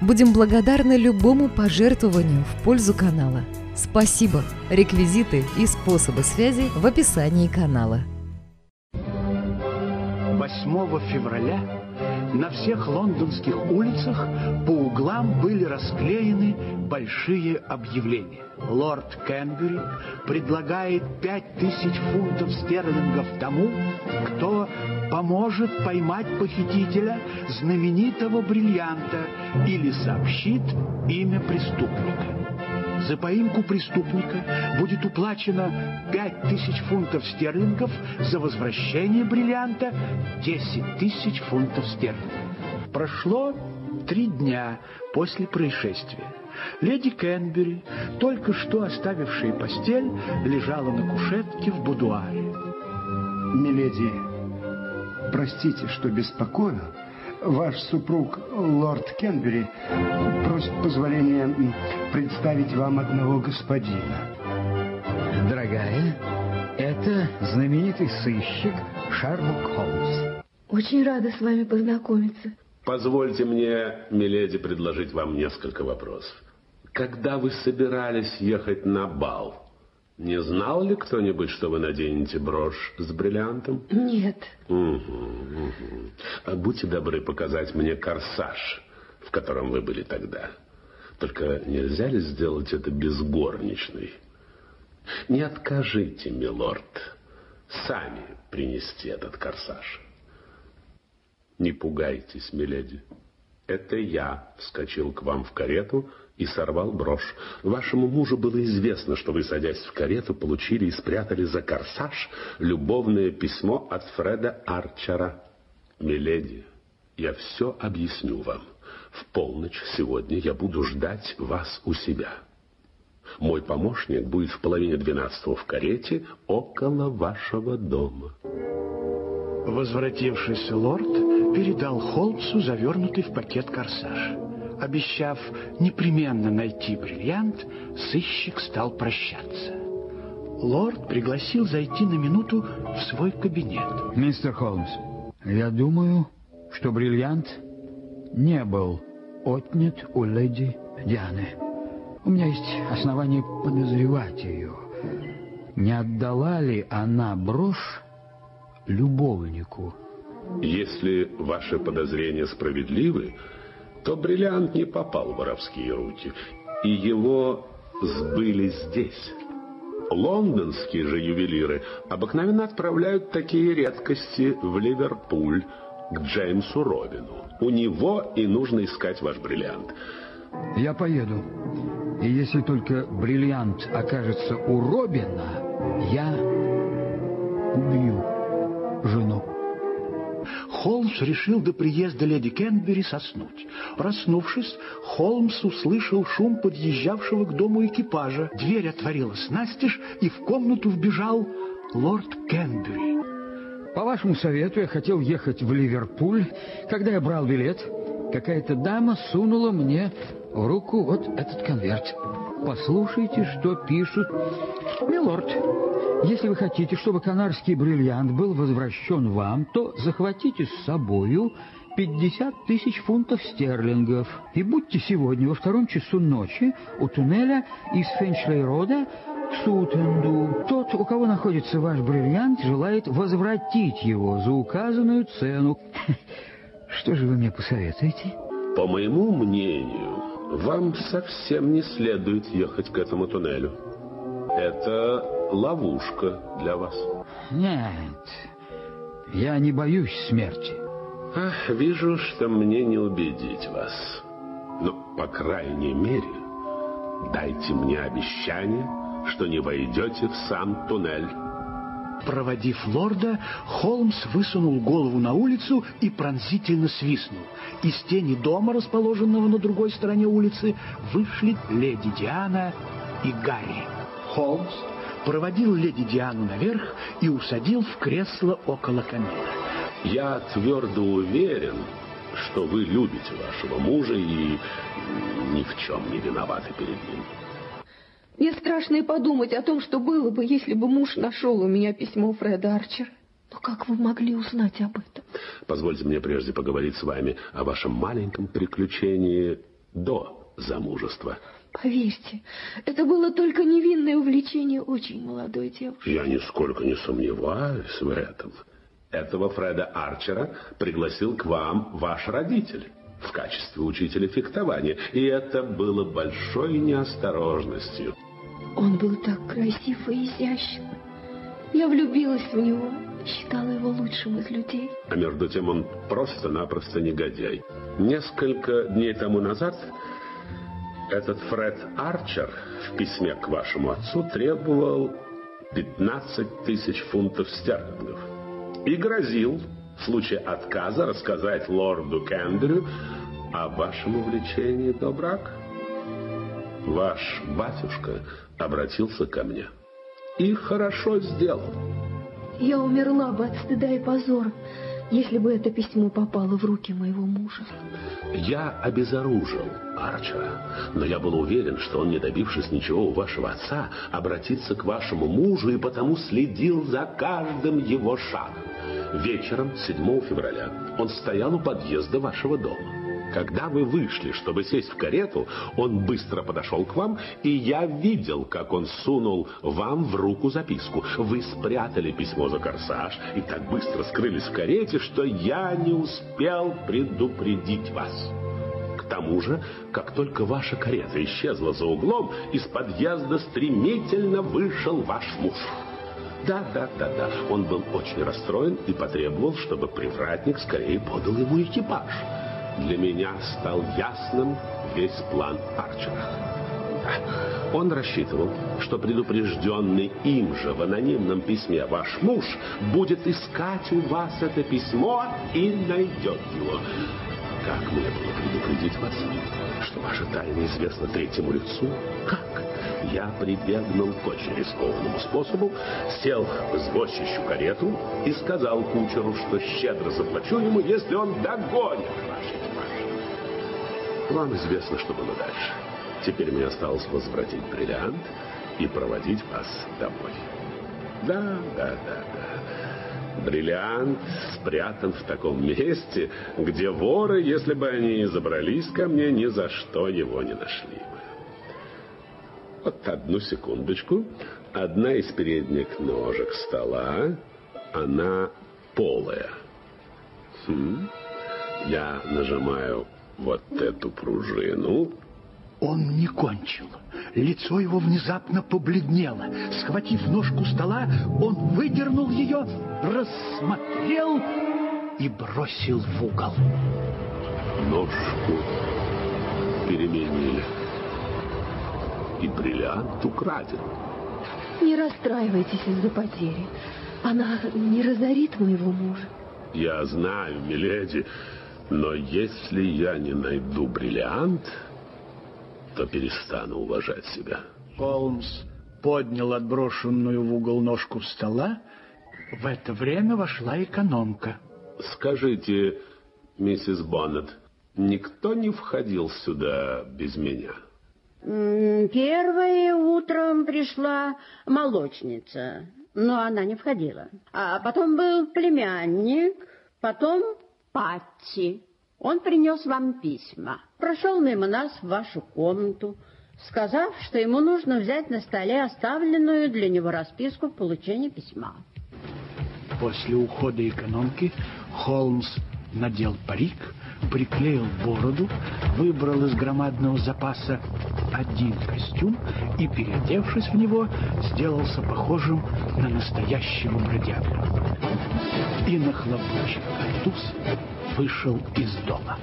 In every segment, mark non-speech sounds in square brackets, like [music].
Будем благодарны любому пожертвованию в пользу канала. Спасибо! Реквизиты и способы связи в описании канала. 8 февраля на всех лондонских улицах по углам были расклеены большие объявления. Лорд Кенбери предлагает пять тысяч фунтов стерлингов тому, кто поможет поймать похитителя знаменитого бриллианта или сообщит имя преступника. За поимку преступника будет уплачено 5 тысяч фунтов стерлингов, за возвращение бриллианта 10 тысяч фунтов стерлингов. Прошло три дня после происшествия. Леди Кенбери, только что оставившая постель, лежала на кушетке в будуаре. Миледи, простите, что беспокою, Ваш супруг, лорд Кенбери, просит позволения представить вам одного господина. Дорогая, это знаменитый сыщик Шерлок Холмс. Очень рада с вами познакомиться. Позвольте мне, миледи, предложить вам несколько вопросов. Когда вы собирались ехать на бал? Не знал ли кто-нибудь, что вы наденете брошь с бриллиантом? Нет. Угу, угу. А будьте добры показать мне корсаж, в котором вы были тогда. Только нельзя ли сделать это без горничной? Не откажите, милорд, сами принести этот корсаж. Не пугайтесь, миледи. Это я вскочил к вам в карету и сорвал брошь. Вашему мужу было известно, что вы, садясь в карету, получили и спрятали за корсаж любовное письмо от Фреда Арчера. Миледи, я все объясню вам. В полночь сегодня я буду ждать вас у себя. Мой помощник будет в половине двенадцатого в карете около вашего дома. Возвратившийся лорд передал Холмсу завернутый в пакет корсаж. Обещав непременно найти бриллиант, сыщик стал прощаться. Лорд пригласил зайти на минуту в свой кабинет. Мистер Холмс, я думаю, что бриллиант не был отнят у леди Дианы. У меня есть основания подозревать ее. Не отдала ли она брошь любовнику? Если ваши подозрения справедливы, то бриллиант не попал в воровские руки, и его сбыли здесь. Лондонские же ювелиры обыкновенно отправляют такие редкости в Ливерпуль к Джеймсу Робину. У него и нужно искать ваш бриллиант. Я поеду. И если только бриллиант окажется у Робина, я убью жену. Холмс решил до приезда леди Кенбери соснуть. Проснувшись, Холмс услышал шум подъезжавшего к дому экипажа. Дверь отворилась настежь, и в комнату вбежал лорд Кенбери. По вашему совету я хотел ехать в Ливерпуль. Когда я брал билет, какая-то дама сунула мне в руку вот этот конверт. Послушайте, что пишут. Милорд, если вы хотите, чтобы канарский бриллиант был возвращен вам, то захватите с собою 50 тысяч фунтов стерлингов и будьте сегодня во втором часу ночи у туннеля из Фенчлей-Рода в Сутенду. Тот, у кого находится ваш бриллиант, желает возвратить его за указанную цену. [laughs] Что же вы мне посоветуете? По моему мнению, вам совсем не следует ехать к этому туннелю. Это ловушка для вас. Нет, я не боюсь смерти. Ах, вижу, что мне не убедить вас. Но, по крайней мере, дайте мне обещание, что не войдете в сам туннель. Проводив лорда, Холмс высунул голову на улицу и пронзительно свистнул. Из тени дома, расположенного на другой стороне улицы, вышли леди Диана и Гарри. Холмс проводил леди Диану наверх и усадил в кресло около камина. Я твердо уверен, что вы любите вашего мужа и ни в чем не виноваты перед ним. Мне страшно и подумать о том, что было бы, если бы муж нашел у меня письмо Фреда Арчера. Но как вы могли узнать об этом? Позвольте мне прежде поговорить с вами о вашем маленьком приключении до замужества. Поверьте, это было только невинное увлечение очень молодой девушки. Я нисколько не сомневаюсь в этом. Этого Фреда Арчера пригласил к вам ваш родитель в качестве учителя фехтования, и это было большой неосторожностью. Он был так красив и изящен. Я влюбилась в него, считала его лучшим из людей. А между тем он просто-напросто негодяй. Несколько дней тому назад этот Фред Арчер в письме к вашему отцу требовал 15 тысяч фунтов стерлингов и грозил в случае отказа рассказать лорду Кендрю о вашем увлечении до брака. Ваш батюшка обратился ко мне. И хорошо сделал. Я умерла бы от стыда и позора, если бы это письмо попало в руки моего мужа. Я обезоружил Арчера, но я был уверен, что он, не добившись ничего у вашего отца, обратится к вашему мужу и потому следил за каждым его шагом. Вечером 7 февраля он стоял у подъезда вашего дома. Когда вы вышли, чтобы сесть в карету, он быстро подошел к вам, и я видел, как он сунул вам в руку записку. Вы спрятали письмо за корсаж и так быстро скрылись в карете, что я не успел предупредить вас. К тому же, как только ваша карета исчезла за углом, из подъезда стремительно вышел ваш муж. Да, да, да, да. Он был очень расстроен и потребовал, чтобы привратник скорее подал ему экипаж для меня стал ясным весь план Арчера. Он рассчитывал, что предупрежденный им же в анонимном письме ваш муж будет искать у вас это письмо и найдет его. Как мне было предупредить вас, что ваша тайна известна третьему лицу? Как? Я прибегнул к очень рискованному способу, сел в извозчищу карету и сказал кучеру, что щедро заплачу ему, если он догонит ваш экипаж. Вам известно, что было дальше. Теперь мне осталось возвратить бриллиант и проводить вас домой. Да, да, да, да. Бриллиант спрятан в таком месте, где воры, если бы они забрались ко мне, ни за что его не нашли бы. Вот одну секундочку. Одна из передних ножек стола, она полая. Хм. Я нажимаю вот эту пружину. Он не кончил. Лицо его внезапно побледнело. Схватив ножку стола, он выдернул ее, рассмотрел и бросил в угол. Ножку переменили и бриллиант украден. Не расстраивайтесь из-за потери. Она не разорит моего мужа. Я знаю, миледи, но если я не найду бриллиант, то перестану уважать себя. Холмс поднял отброшенную в угол ножку стола. В это время вошла экономка. Скажите, миссис Боннет, никто не входил сюда без меня? — Первое утром пришла молочница, но она не входила. А потом был племянник, потом Патти. Он принес вам письма. Прошел мимо нас в вашу комнату, сказав, что ему нужно взять на столе оставленную для него расписку в получении письма. После ухода экономки Холмс надел парик, приклеил бороду, выбрал из громадного запаса один костюм и, переодевшись в него, сделался похожим на настоящего бродягу. И, нахлобучив картуз, вышел из дома.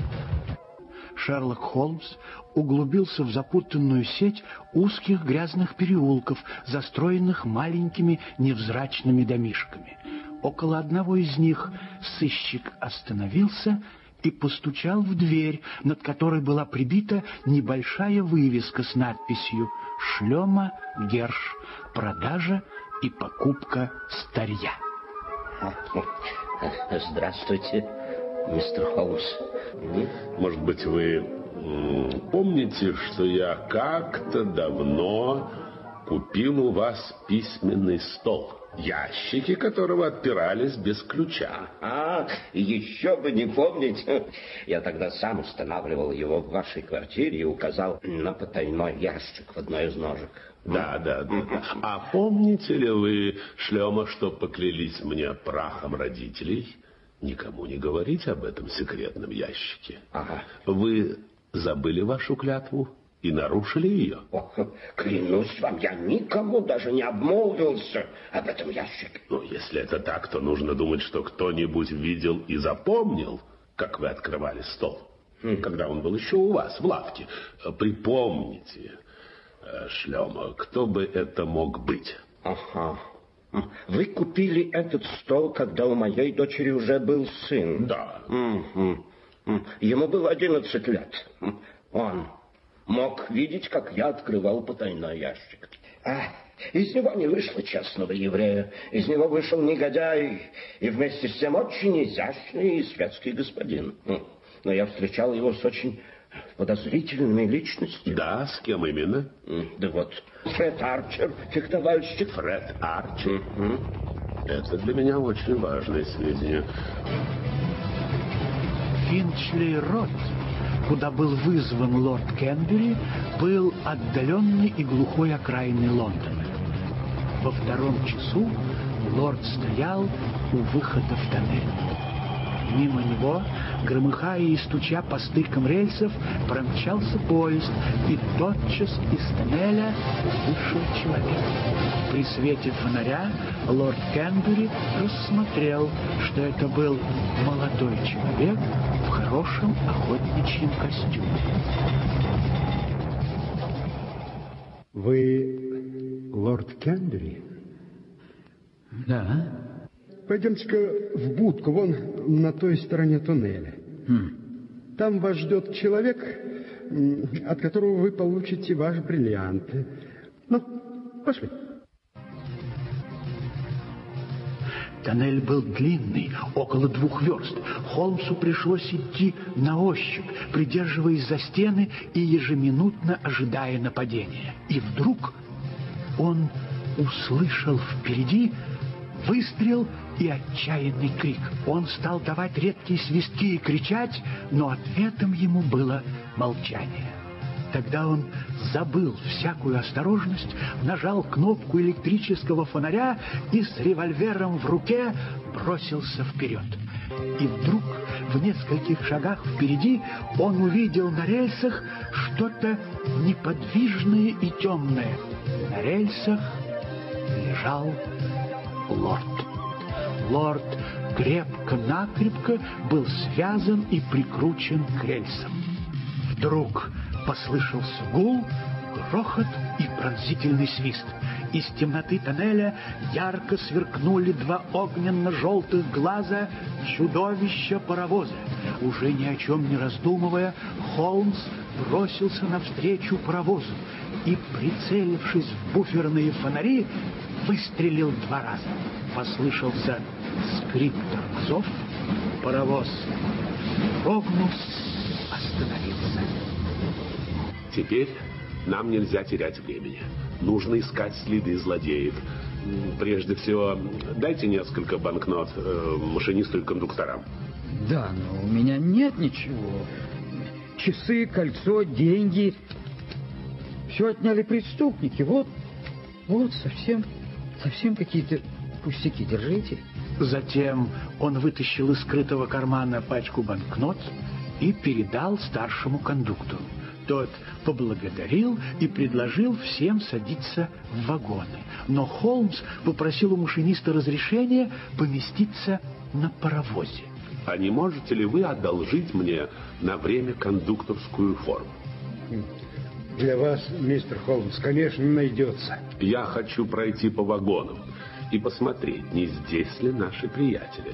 Шерлок Холмс углубился в запутанную сеть узких грязных переулков, застроенных маленькими невзрачными домишками. Около одного из них сыщик остановился и постучал в дверь, над которой была прибита небольшая вывеска с надписью «Шлема Герш. Продажа и покупка старья». [laughs] Здравствуйте, мистер Холмс. Может быть, вы помните, что я как-то давно купил у вас письменный стол, ящики которого отпирались без ключа. А, еще бы не помнить. Я тогда сам устанавливал его в вашей квартире и указал на потайной ящик в одной из ножек. Да, да, да. А помните ли вы, Шлема, что поклялись мне прахом родителей никому не говорить об этом секретном ящике? Ага. Вы забыли вашу клятву и нарушили ее? О, клянусь вам, я никому даже не обмолвился об этом ящике. Ну, если это так, то нужно думать, что кто-нибудь видел и запомнил, как вы открывали стол, Хм. когда он был еще у вас в лавке. Припомните, э, Шлема, кто бы это мог быть? Ага. Вы купили этот стол, когда у моей дочери уже был сын? Да. Ему было 11 лет. Он мог видеть, как я открывал потайной ящик. А, из него не вышло честного еврея. Из него вышел негодяй и вместе с тем очень изящный и светский господин. Но я встречал его с очень подозрительными личностями. Да, с кем именно? Да вот, Фред Арчер, фехтовальщик. Фред Арчер. Это для меня очень важное сведение. Финчли Рот, куда был вызван лорд Кенбери, был отдаленной и глухой окраиной Лондона. Во втором часу лорд стоял у выхода в тоннель. Мимо него, громыхая и стуча по стыкам рельсов, промчался поезд, и тотчас из тоннеля вышел человек. При свете фонаря лорд Кенбери рассмотрел, что это был молодой человек в хорошем охотничьем костюме. Вы лорд Кендери? Да. Пойдемте-ка в будку, вон на той стороне туннеля. Там вас ждет человек, от которого вы получите ваш бриллиант. Ну, пошли. Тоннель был длинный, около двух верст. Холмсу пришлось идти на ощупь, придерживаясь за стены и ежеминутно ожидая нападения. И вдруг он услышал впереди выстрел и отчаянный крик. Он стал давать редкие свистки и кричать, но ответом ему было молчание. Тогда он забыл всякую осторожность, нажал кнопку электрического фонаря и с револьвером в руке бросился вперед. И вдруг в нескольких шагах впереди он увидел на рельсах что-то неподвижное и темное. На рельсах лежал лорд. Лорд крепко-накрепко был связан и прикручен к рельсам. Вдруг послышался гул, грохот и пронзительный свист. Из темноты тоннеля ярко сверкнули два огненно-желтых глаза чудовища паровоза. Уже ни о чем не раздумывая, Холмс бросился навстречу паровозу и, прицелившись в буферные фонари, выстрелил два раза. Послышался скрип тормозов, паровоз дрогнул, остановился. Теперь нам нельзя терять времени. Нужно искать следы злодеев. Прежде всего, дайте несколько банкнот э, машинисту и кондукторам. Да, но у меня нет ничего. Часы, кольцо, деньги. Все отняли преступники. Вот, вот совсем, совсем какие-то пустяки. Держите. Затем он вытащил из скрытого кармана пачку банкнот и передал старшему кондуктору. Тот поблагодарил и предложил всем садиться в вагоны. Но Холмс попросил у машиниста разрешения поместиться на паровозе. А не можете ли вы одолжить мне на время кондукторскую форму? Для вас, мистер Холмс, конечно, найдется. Я хочу пройти по вагонам и посмотреть, не здесь ли наши приятели.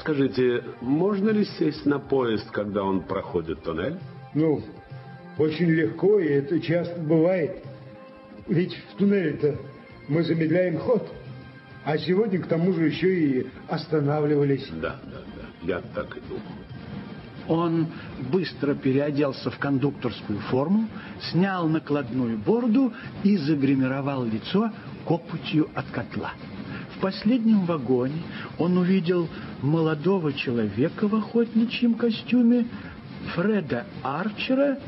Скажите, можно ли сесть на поезд, когда он проходит туннель? Ну, очень легко, и это часто бывает. Ведь в туннеле-то мы замедляем ход. А сегодня, к тому же, еще и останавливались. Да, да, да. Я так и думал. Он быстро переоделся в кондукторскую форму, снял накладную бороду и загримировал лицо копотью от котла. В последнем вагоне он увидел молодого человека в охотничьем костюме, Фреда Арчера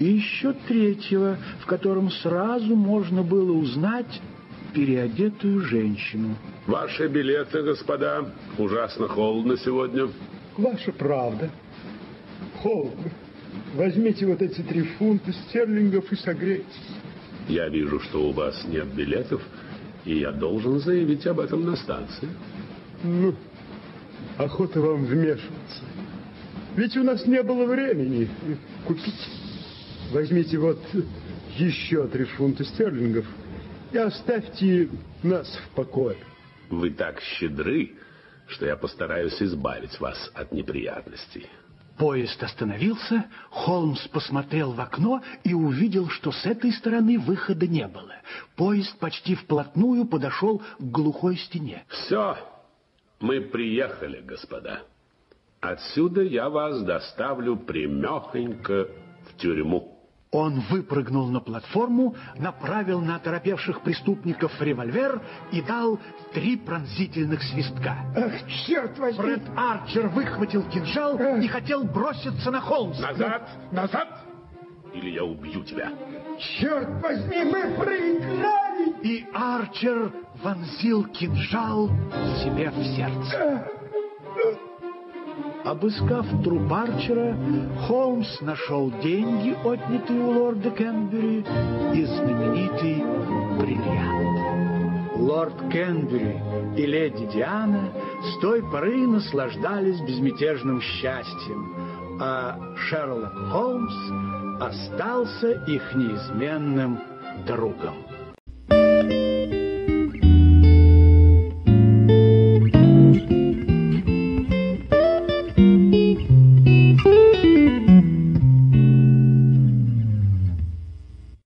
и еще третьего, в котором сразу можно было узнать переодетую женщину. Ваши билеты, господа. Ужасно холодно сегодня. Ваша правда. Холодно. Возьмите вот эти три фунта стерлингов и согрейтесь. Я вижу, что у вас нет билетов, и я должен заявить об этом на станции. Ну, охота вам вмешиваться. Ведь у нас не было времени купить. Возьмите вот еще три фунта стерлингов и оставьте нас в покое. Вы так щедры, что я постараюсь избавить вас от неприятностей. Поезд остановился, Холмс посмотрел в окно и увидел, что с этой стороны выхода не было. Поезд почти вплотную подошел к глухой стене. Все, мы приехали, господа. Отсюда я вас доставлю прямехонько в тюрьму. Он выпрыгнул на платформу, направил на оторопевших преступников револьвер и дал три пронзительных свистка. Ах, черт возьми! Фред Арчер выхватил кинжал и хотел броситься на Холмса. Назад! Назад! Или я убью тебя. Черт возьми, мы проиграли! И Арчер вонзил кинжал себе в сердце. Обыскав труп Арчера, Холмс нашел деньги, отнятые у лорда Кенбери, и знаменитый бриллиант. Лорд Кенбери и леди Диана с той поры наслаждались безмятежным счастьем, а Шерлок Холмс остался их неизменным другом.